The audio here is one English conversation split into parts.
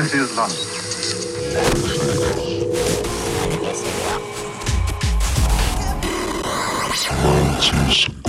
This is London. Mantis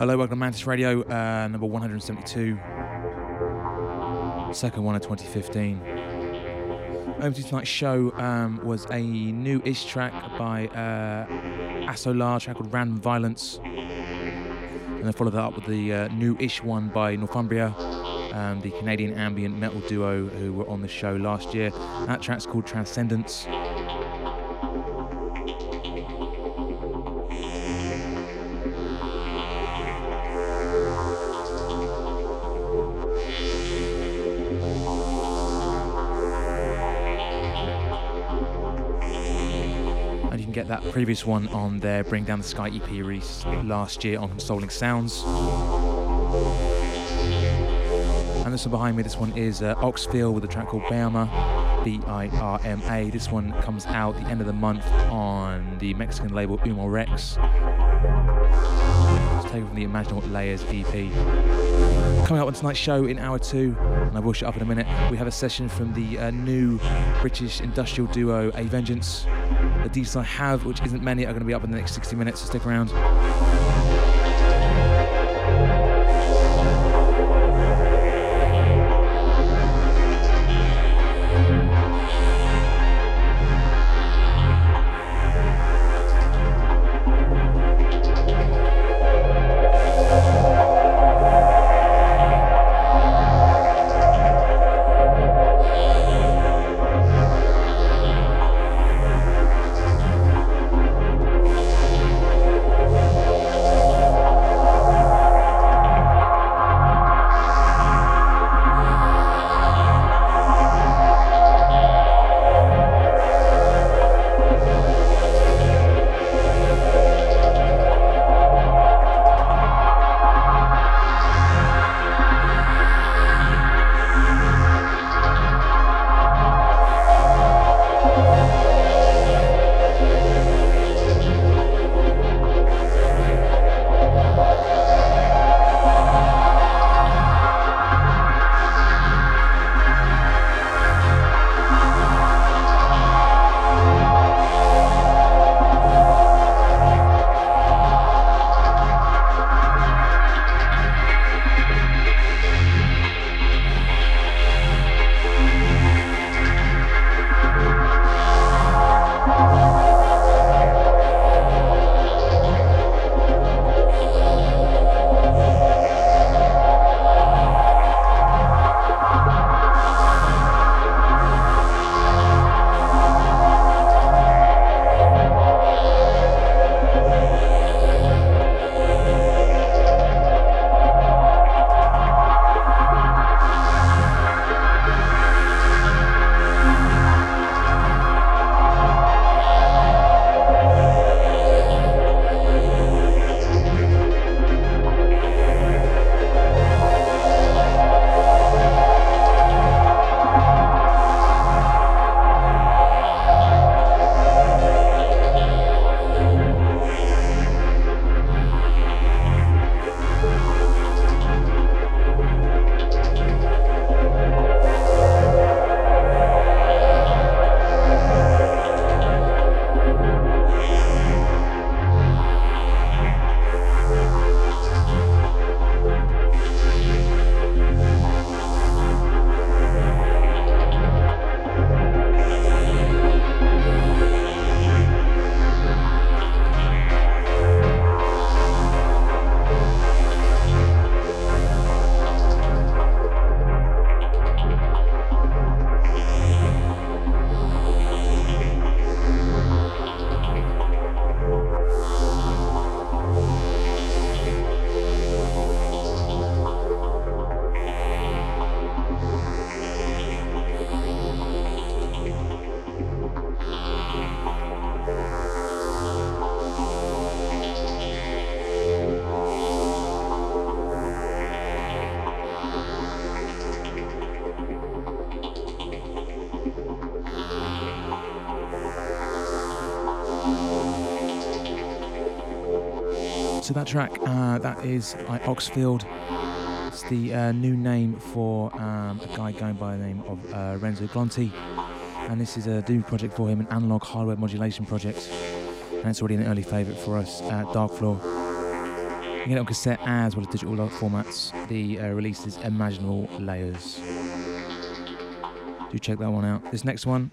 Hello, welcome to Mantis Radio, uh, number 172, second one of 2015. Over to tonight's show um, was a new-ish track by uh, Asolar, track called Random Violence. And I followed that up with the uh, new-ish one by Northumbria, um, the Canadian ambient metal duo who were on the show last year. That track's called Transcendence. Previous one on their Bring Down the Sky EP release last year on Consouling Sounds. And this one behind me, this one is uh, Oxfield with a track called Birma, B I R M A. This one comes out the end of the month on the Mexican label Humo Rex. It's taken from the Imaginable Layers EP. Coming up on tonight's show in hour two, and I will shut up in a minute, we have a session from the uh, new British industrial duo A Vengeance. The deeds I have, which isn't many, are going to be up in the next 60 minutes, so stick around. To that track. Uh, that is Oxfield. It's the uh, new name for um, a guy going by the name of uh, Renzo Glonti. And this is a new project for him, an analog hardware modulation project. And it's already an early favourite for us at Dark Floor. You get it on cassette as well as digital formats. The uh, release is Imaginable Layers. Do check that one out. This next one,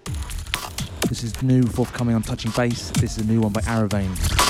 this is new, forthcoming on Touching Bass. This is a new one by Aravane.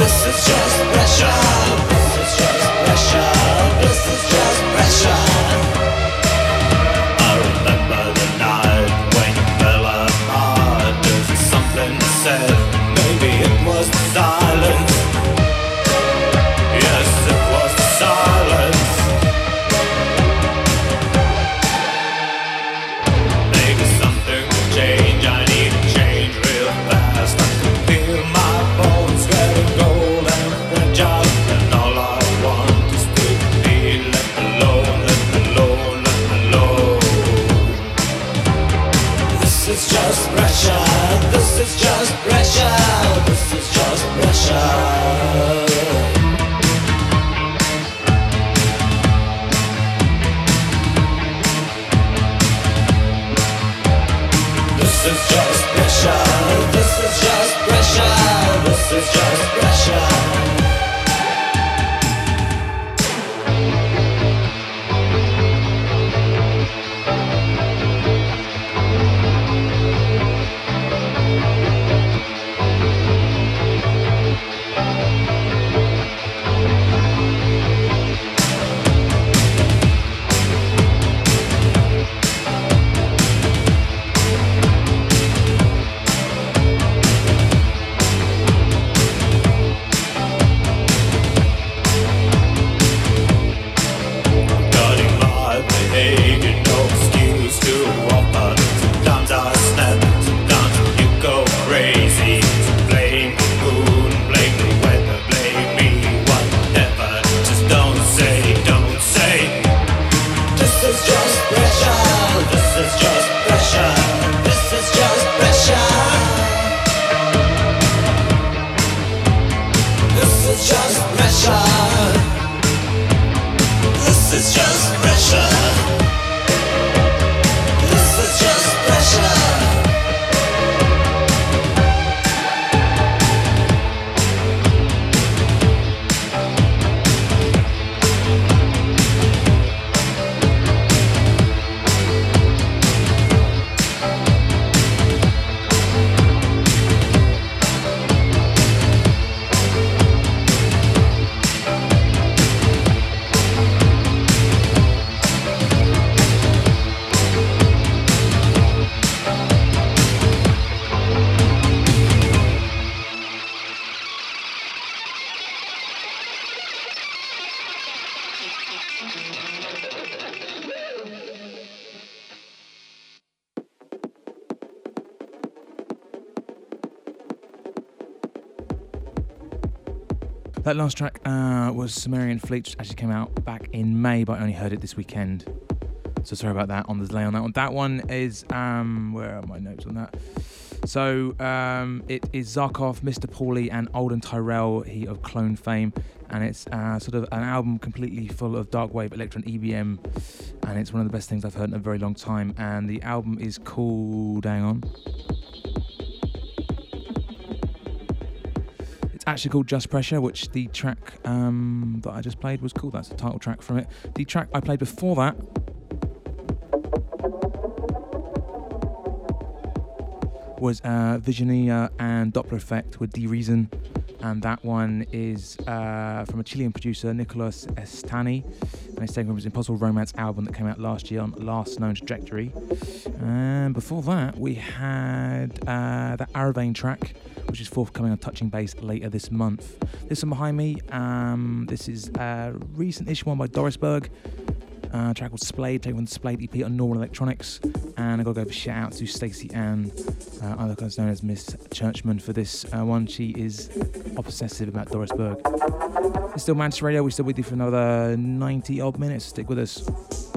this is just That last track uh, was Sumerian Fleet, which actually came out back in May, but I only heard it this weekend. So sorry about that on the delay on that one. That one is um, where are my notes on that? So um, it is Zarkov, Mr. Pauli, and Alden Tyrell, he of Clone fame, and it's uh, sort of an album completely full of dark wave, electron, EBM, and it's one of the best things I've heard in a very long time. And the album is called, hang on, actually called Just Pressure, which the track um, that I just played was called. That's the title track from it. The track I played before that was uh, Visionia and Doppler Effect with D Reason, and that one is uh, from a Chilean producer, Nicolas Estany, and it's taken from his Impossible Romance album that came out last year on Last Known Trajectory. And before that, we had uh, the Aravane track which is forthcoming on Touching Bass later this month. This one behind me, um, this is a recent issue one by Doris Burg, uh, track called Splayed, taken the Splayed EP on Normal Electronics. And I gotta go for shout out to Stacey Ann, uh, otherwise known as Miss Churchman, for this uh, one. She is obsessive about Doris Burg. It's still Manchester Radio, we're still with you for another 90 odd minutes. Stick with us.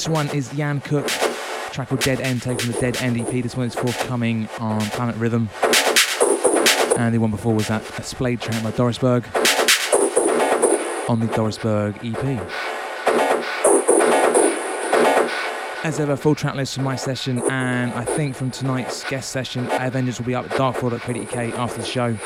This one is Jan Cook, track called Dead End, taken from the Dead End EP. This one is forthcoming on Planet Rhythm. And the one before was that a Splayed track by Doris Burg on the Doris Burg EP. As ever, full track list from my session, and I think from tonight's guest session, A Vengeance will be up at darkfloor.co.uk after the show.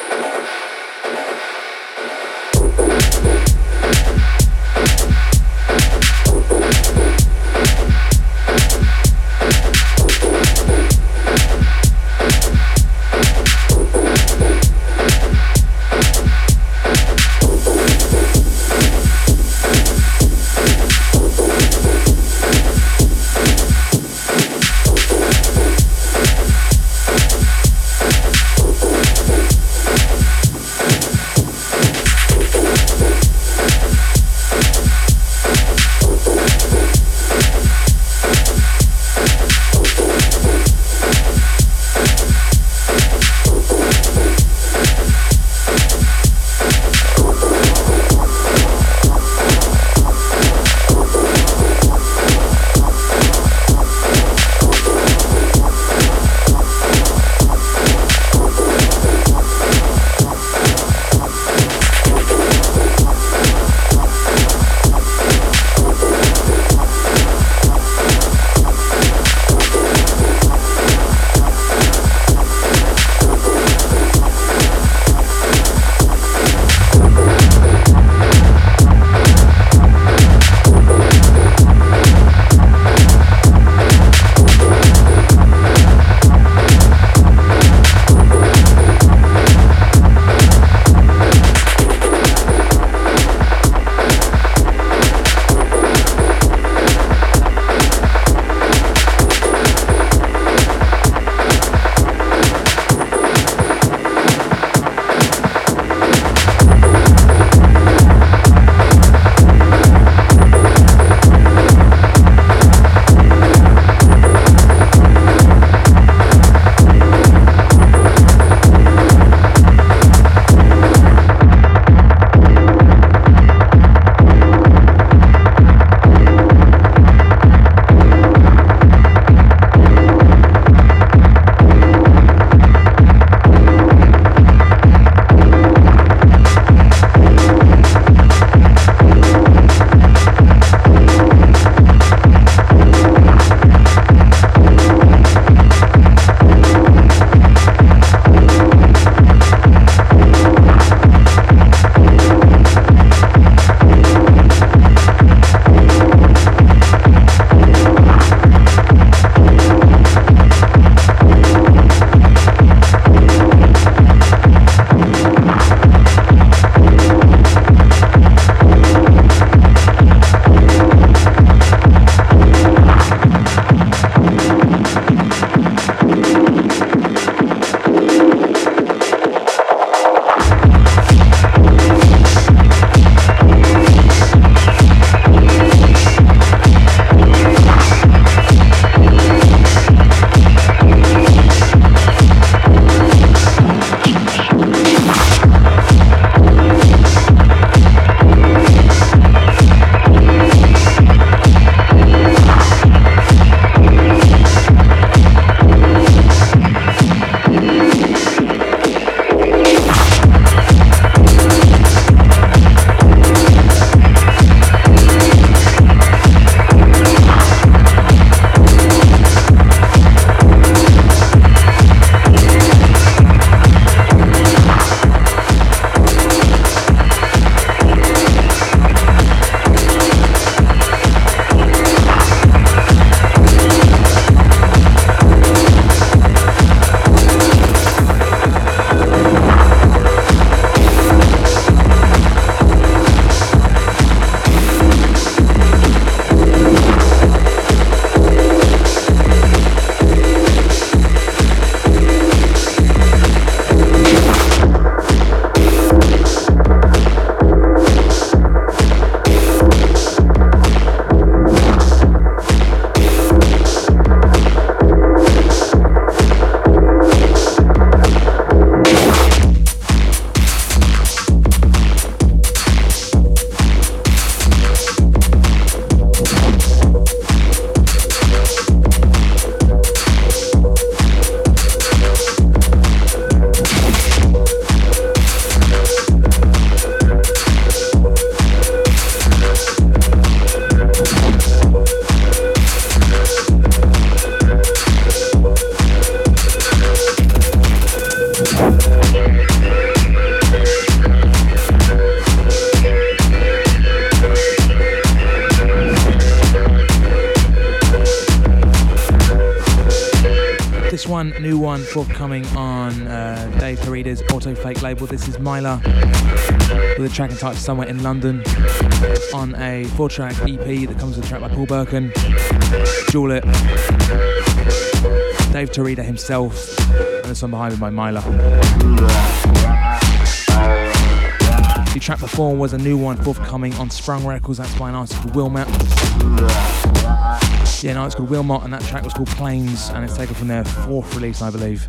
With a track entitled Somewhere in London on a four track EP that comes with a track by Paul Birken, Jewel It, Dave Tarrida himself, and this one behind me by Myla. The track before was a new one forthcoming on Sprung Records, that's by an artist called Wilmot. Yeah, no, it's called Wilmot, and that track was called Planes, and it's taken from their fourth release, I believe.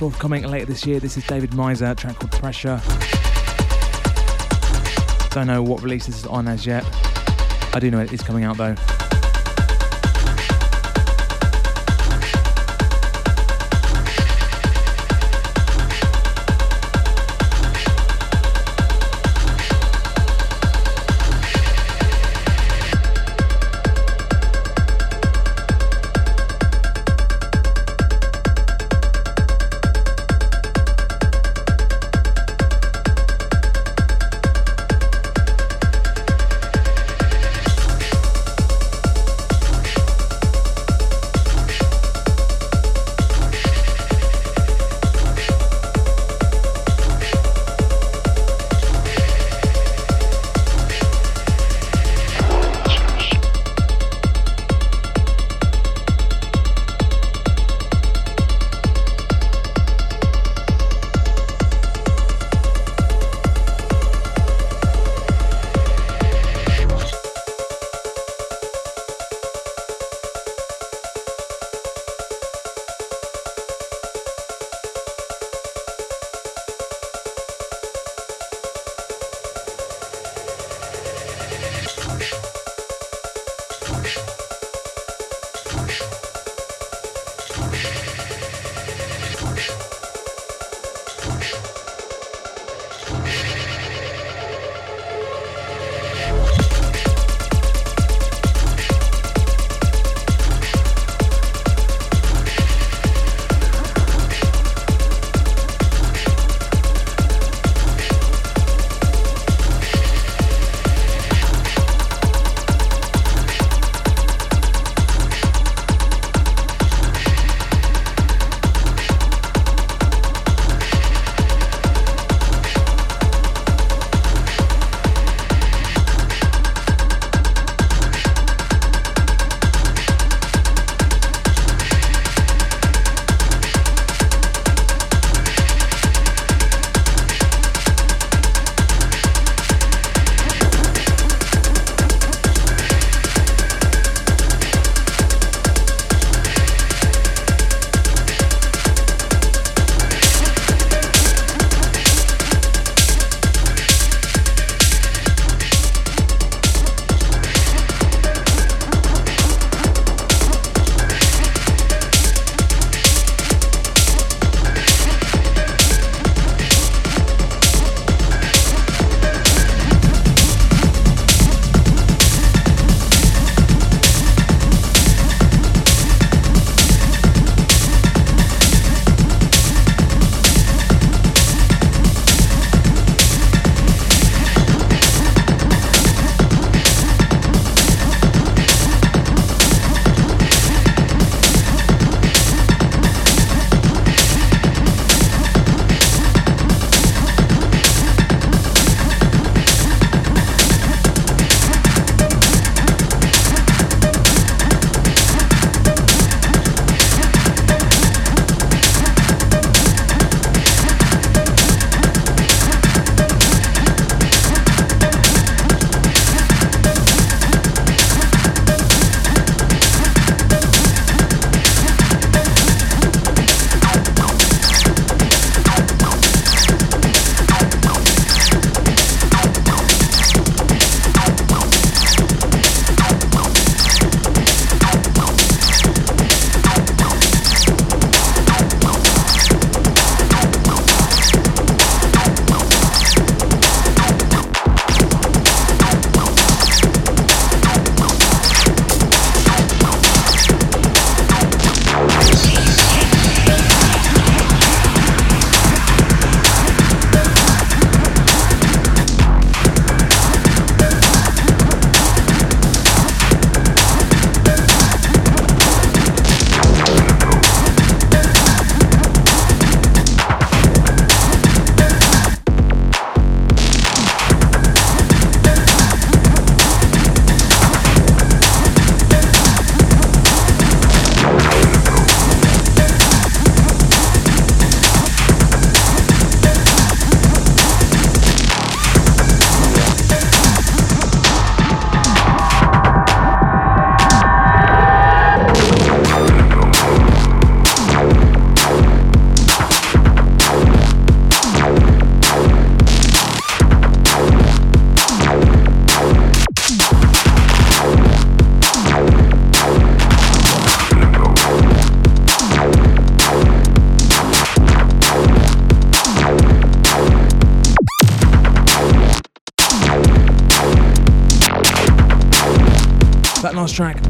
One's forthcoming later this year. This is David Miser, track called Pressure. Don't know what release this is on as yet. I do know it is coming out though.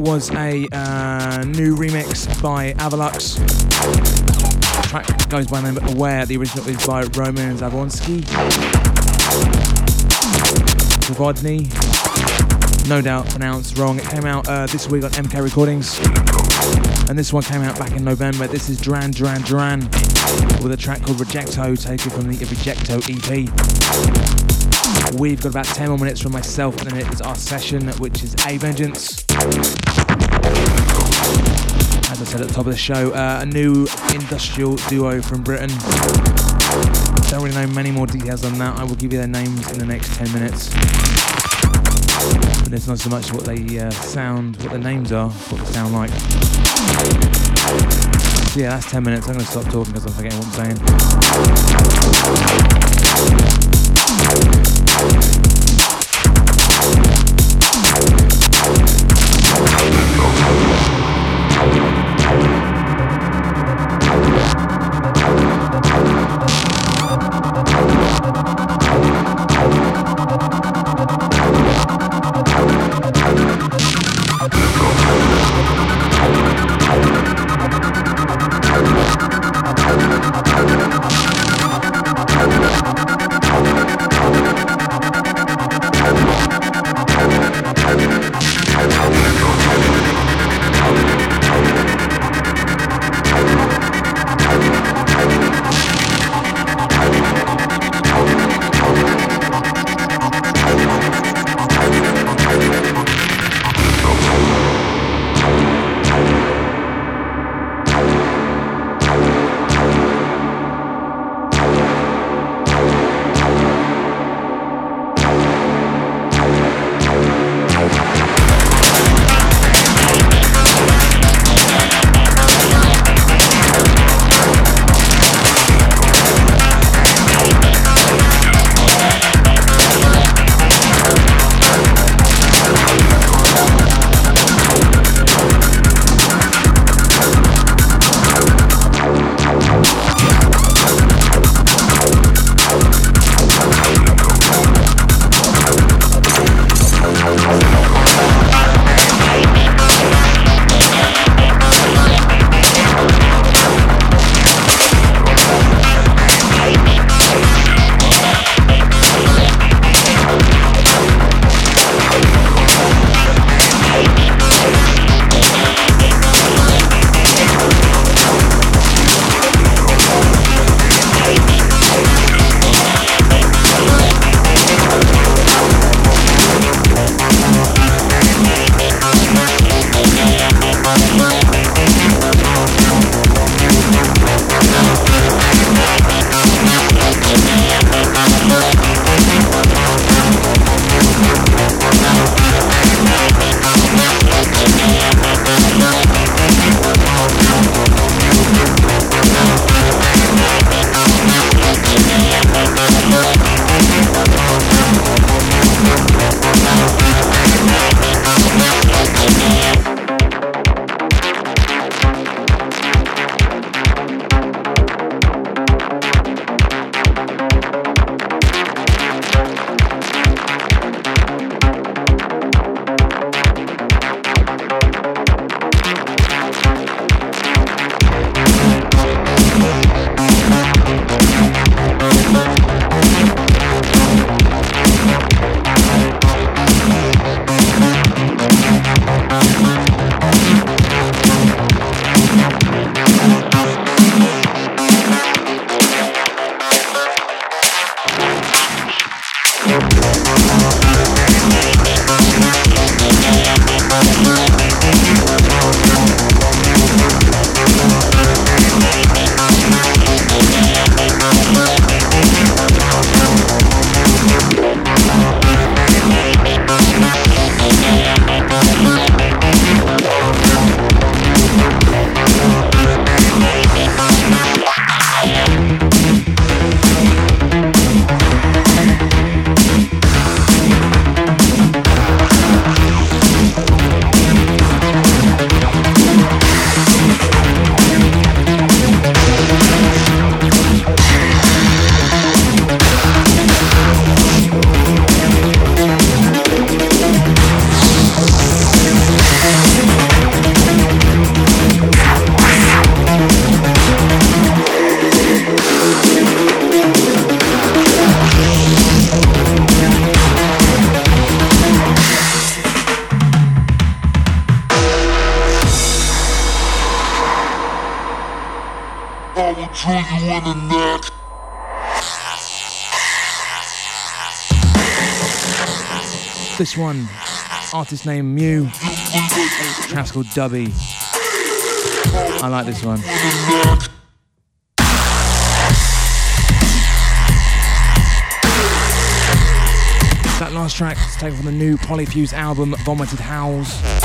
Was a uh, new remix by Avalux. The track goes by the name Aware. The original is by Roman Zavonsky. Provodny. No doubt pronounced wrong. It came out uh, this week on MK Recordings. And this one came out back in November. This is Duran Duran Duran with a track called Rejecto, taken from the Rejecto EP. We've got about 10 more minutes from myself, and then it is our session, which is A Vengeance. As I said at the top of the show, uh, a new industrial duo from Britain. Don't really know many more details on that. I will give you their names in the next 10 minutes. But it's not so much what they uh, sound, what their names are, what they sound like. So yeah, that's 10 minutes. I'm going to stop talking because I'm forgetting what I'm artist name Mew. Track's called Dubby. I like this one. That last track is taken from the new Polyfuse album, Vomited Howls.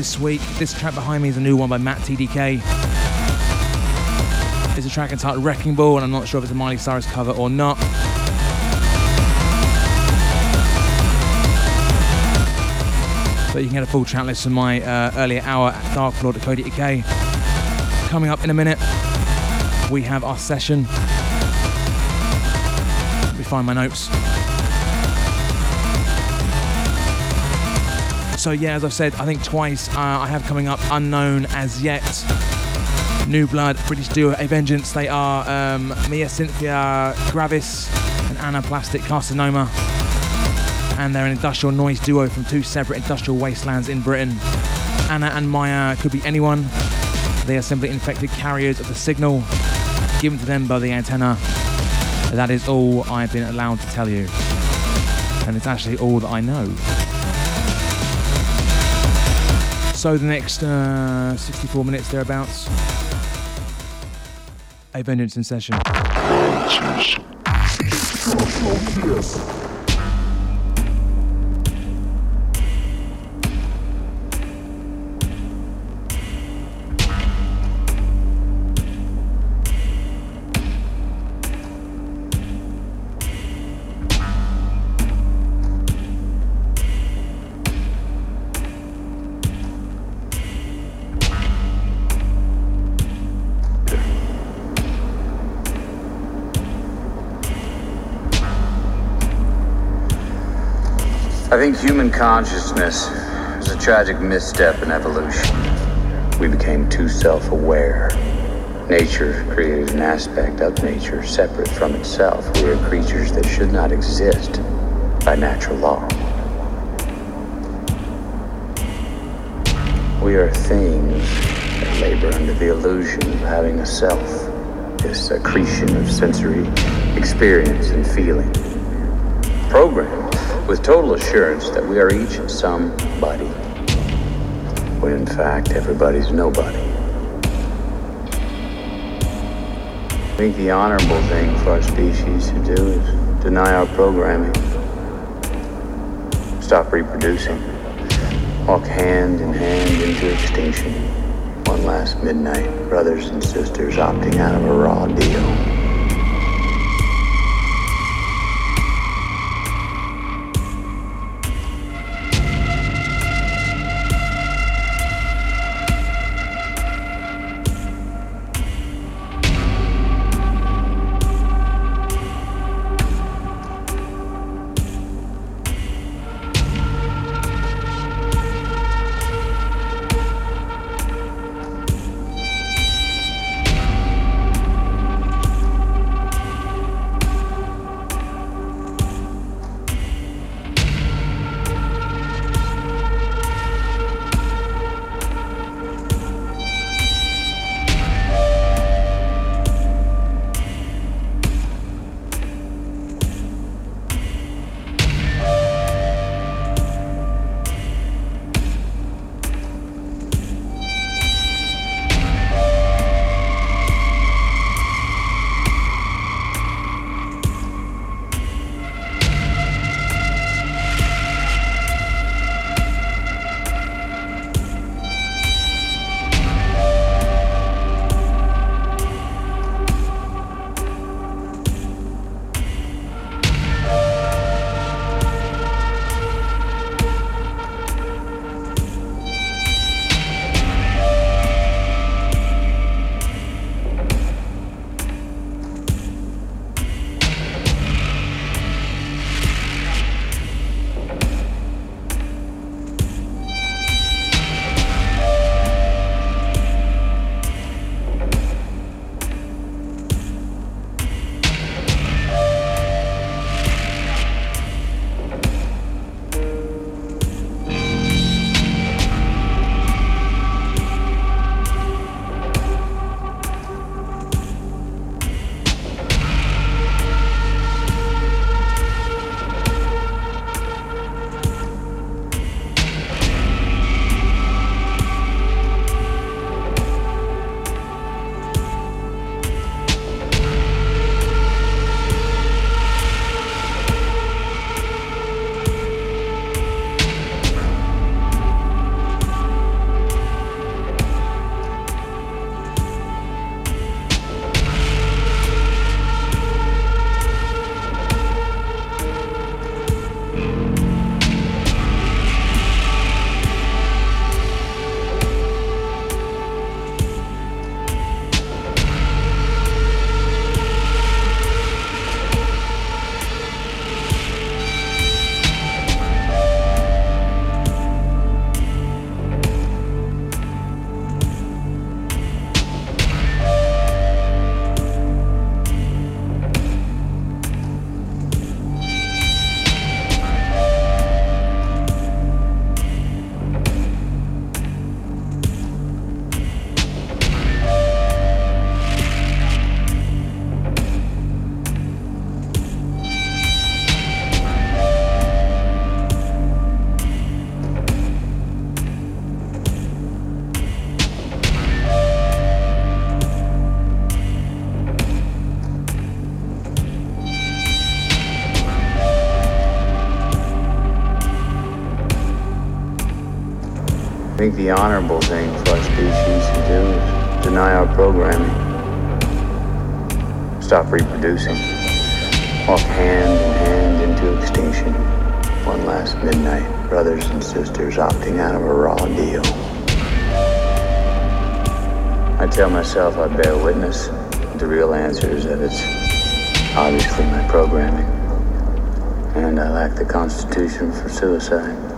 this week. This track behind me is a new one by Matt TDK. It's a track entitled Wrecking Ball, and I'm not sure if it's a Miley Cyrus cover or not. But you can get a full track list from my uh, earlier hour at darkfloor.co.uk. Coming up in a minute, we have our session. Let me find my notes. So yeah, as I've said, I think twice uh, I have coming up unknown as yet. New Blood, British duo A Vengeance. They are um, Mia Cynthia Gravis and Anna Plastic Carcinoma. And they're an industrial noise duo from two separate industrial wastelands in Britain. Anna and Maya could be anyone. They are simply infected carriers of the signal given to them by the antenna. That is all I've been allowed to tell you. And it's actually all that I know. So the next uh, 64 minutes thereabouts, a vengeance in session. Think human consciousness is a tragic misstep in evolution. We became too self aware. Nature created an aspect of nature separate from itself. We are creatures that should not exist by natural law. We are things that labor under the illusion of having a self, this accretion of sensory experience and feeling. Programmed with total assurance that we are each somebody, when in fact everybody's nobody. I think the honorable thing for our species to do is deny our programming, stop reproducing, walk hand in hand into extinction. One last midnight, brothers and sisters opting out of a raw deal. Think the honorable thing for our species to do is deny our programming. Stop reproducing. Walk hand in hand into extinction. One last midnight, brothers and sisters opting out of a raw deal. I tell myself I bear witness. The real answer is that it's obviously my programming. And I lack the constitution for suicide.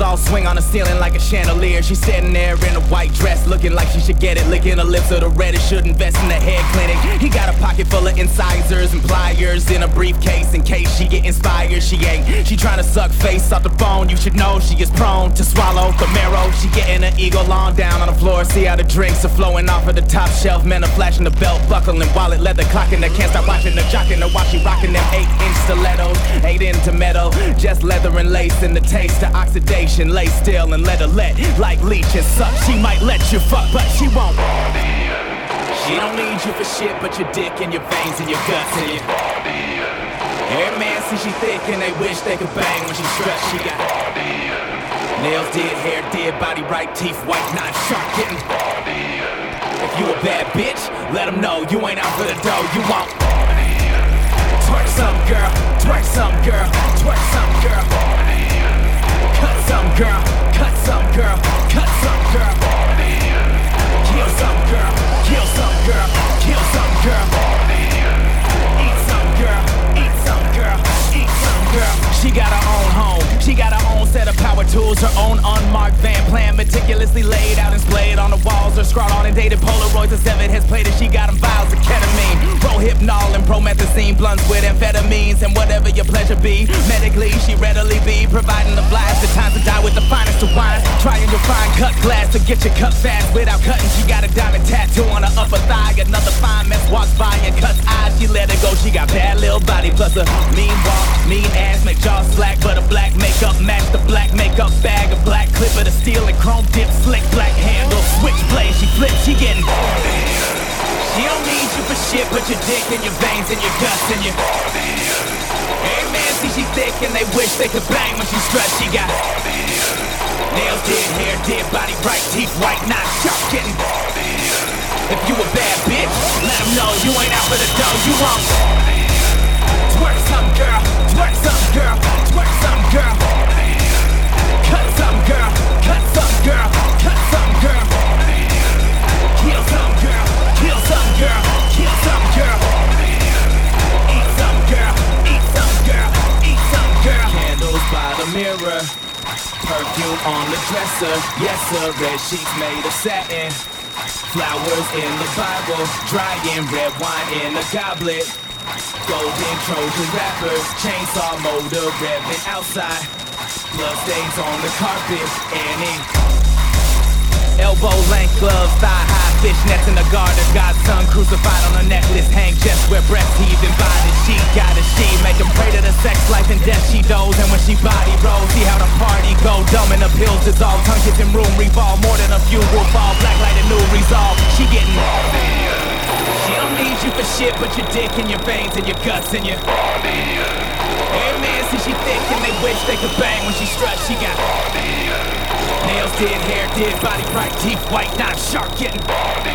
All swing on the ceiling like a chandelier. She's sitting there in a white dress, looking like she should get it. Licking her lips of the red, should invest in the head clinic. He got a pocket full of incisors and pliers in a briefcase in case she get inspired. She ain't. She trying to suck face off the bone. You should know she is prone to swallow the marrow. She getting her ego long down on the floor. See how the drinks are flowing off of the top shelf. Men are flashing the belt, buckling wallet, leather clocking. They can't stop watching the jocking. The watch she rocking them eight inch stilettos. eight into metal, just leather and lace in the taste to of Lay still and let her let like leech and suck. She might let you fuck, but she won't. She don't need you for shit, but your dick and your veins and your guts and your body. Every man sees she thick and they wish they could bang when she struts. She got nails did, hair did, body right, teeth white, not sharp getting. If you a bad bitch, let them know you ain't out for the dough. You want twerk some girl, twerk some girl, twerk some girl. Cut some girl, cut some girl, cut some girl. Kill some girl, kill some girl, kill some girl. Eat some girl, eat some girl, eat some girl. She got her own home, she got her own set of power tools, her own unmarked van plan, meticulously laid out and splayed on the walls. Her scrawled on and dated Polaroids, a seven has played it. She got them vials of ketamine, Rohypnol and promethazine, blunts with amphetamines, and whatever your pleasure be. Medically, she readily be providing the blast. The time to die with the finest of wines. Trying your fine cut glass to get your cut fast without cutting. She got a diamond tattoo on her upper thigh. Another fine mess walks by and cuts eyes. She let it go. She got bad little body plus a mean walk, mean ass, make jaw slack, but a black makeup match the black makeup bag. A black clip of the steel and chrome dip, slick black handle, switchblade. She flips, she getting. She don't need you for shit, but your dick and your veins and your guts and your. Hey man, see she thick and they wish they could bang when she struts. She got nails did, hair did, body right, teeth white, not sharp, getting. If you a bad bitch, let them know you ain't out for the dough. You want twerk some girl, twerk some girl, twerk some girl. Cut some girl, cut some girl, cut some girl. Kill some girl, kill some girl, kill some girl. Eat some girl, eat some girl, eat some girl. Candles by the mirror, perfume on the dresser. Yes sir, red sheets made of satin. Flowers in the Bible, drying red wine in a goblet. Golden Trojan wrappers, chainsaw motor revving outside. Blood stains on the carpet, and ink. Elbow length gloves, thigh high fishnets in the garden. God's son crucified on a necklace, hang just where breath heaving by the she got a she. Make him pray to the sex life and death she does. And when she body rolls, see how the party go. Dumb and the pills dissolve, tongue in room revolve. More than a few will fall, black light and new resolve. She getting. For shit, but your dick and your veins and your guts and your. body. Hey man, since she thick and they wish they could bang when she struts. She got. body. Nails did, hair did, body bright, teeth white, not sharp, getting. body.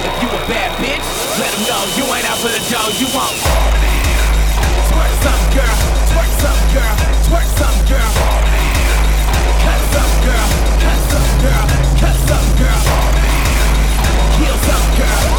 If you a bad bitch, let them know you ain't out for the dough. You want. Twerk some girl, twerk some girl, twerk some girl. Cut some girl, cut some girl, cut some girl. Kill some girl,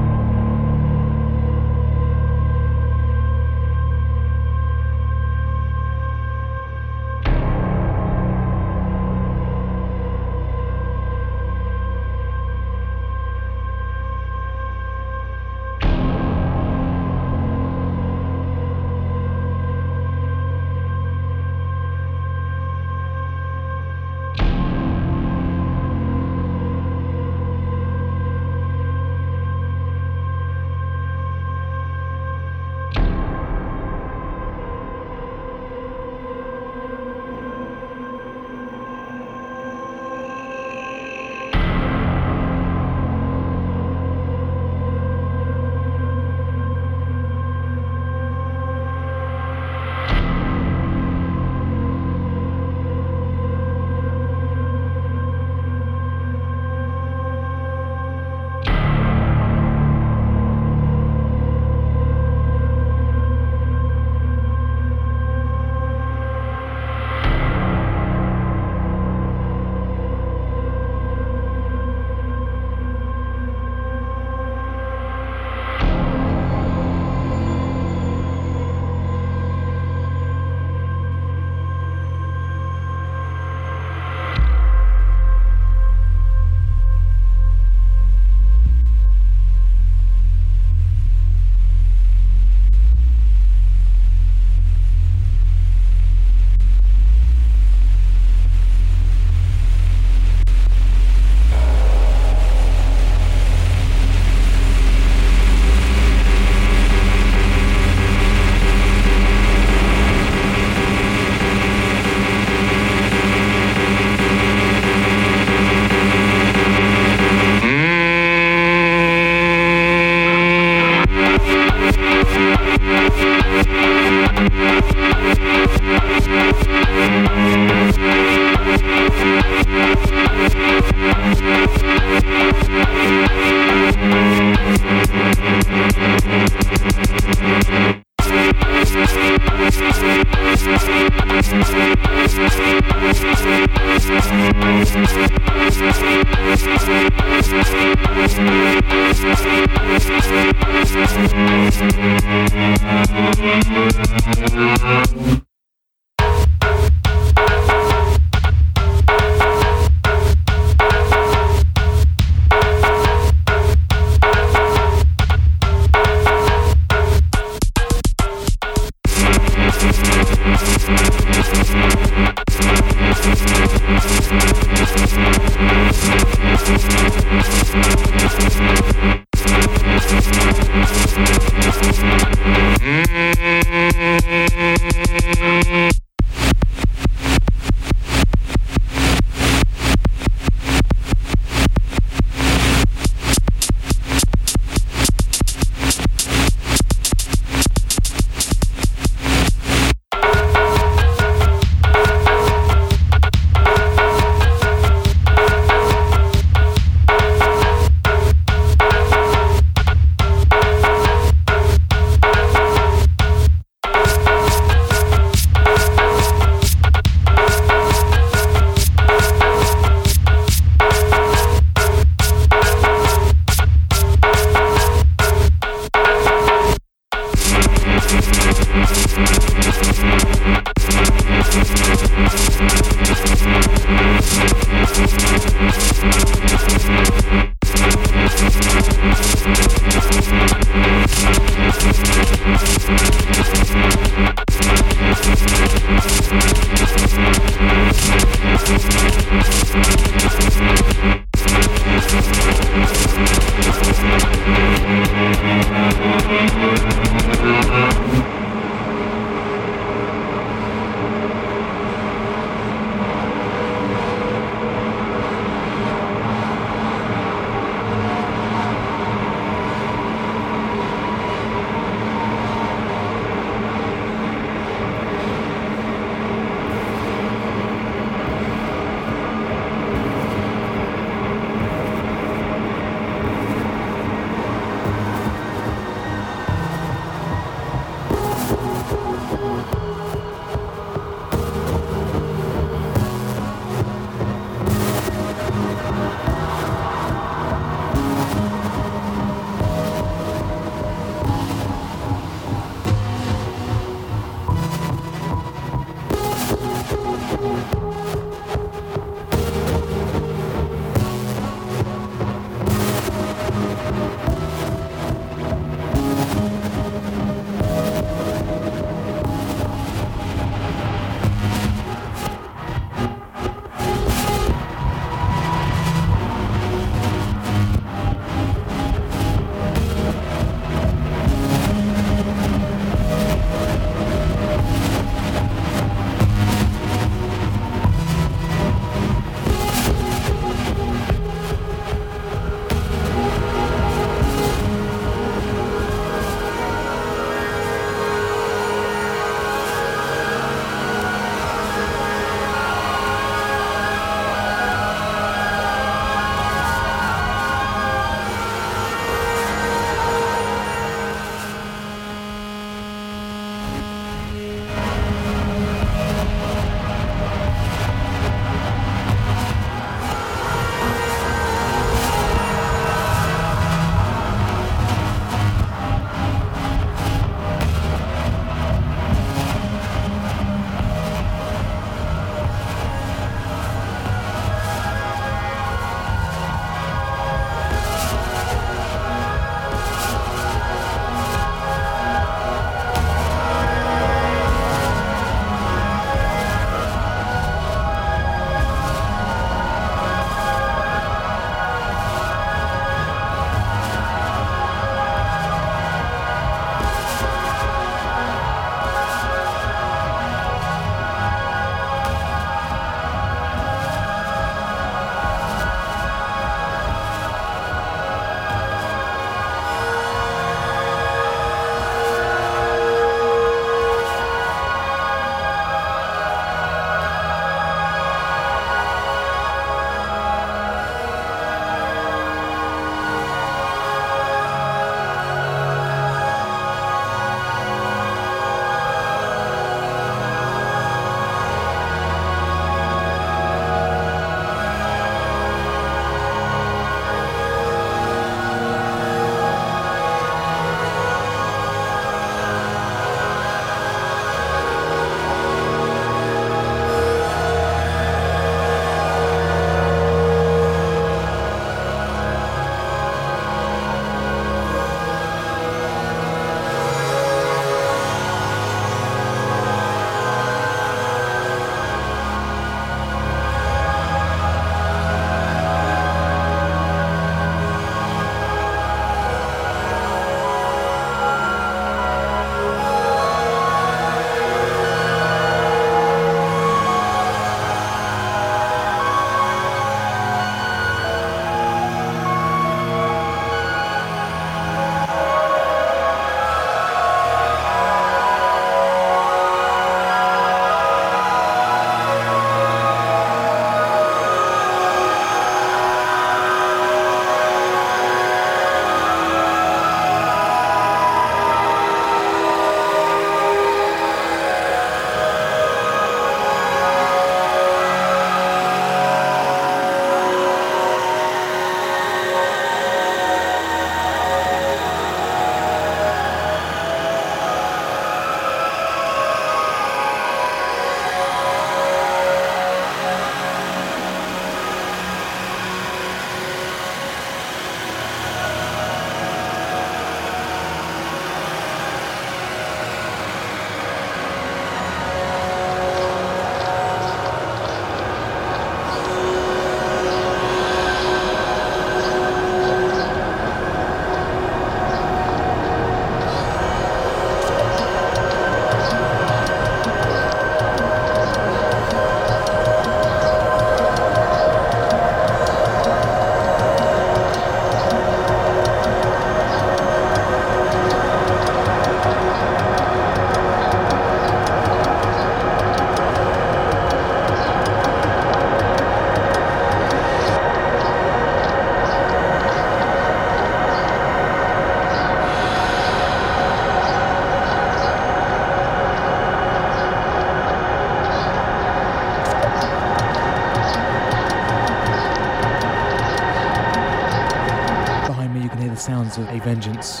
Vengeance.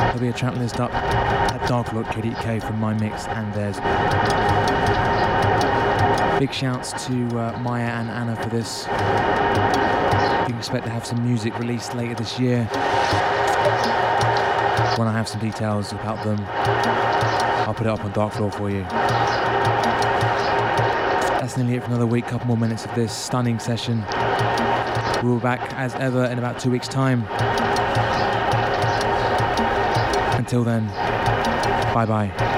There'll be a track list up at darkfloor.co.uk from my mix and theirs. Big shouts to uh, Maya and Anna for this. You can expect to have some music released later this year. When I have some details about them, I'll put it up on Darkfloor. That's nearly it for another week. Couple more minutes of this stunning session. We'll be back as ever in about two weeks' time. Until then, bye bye.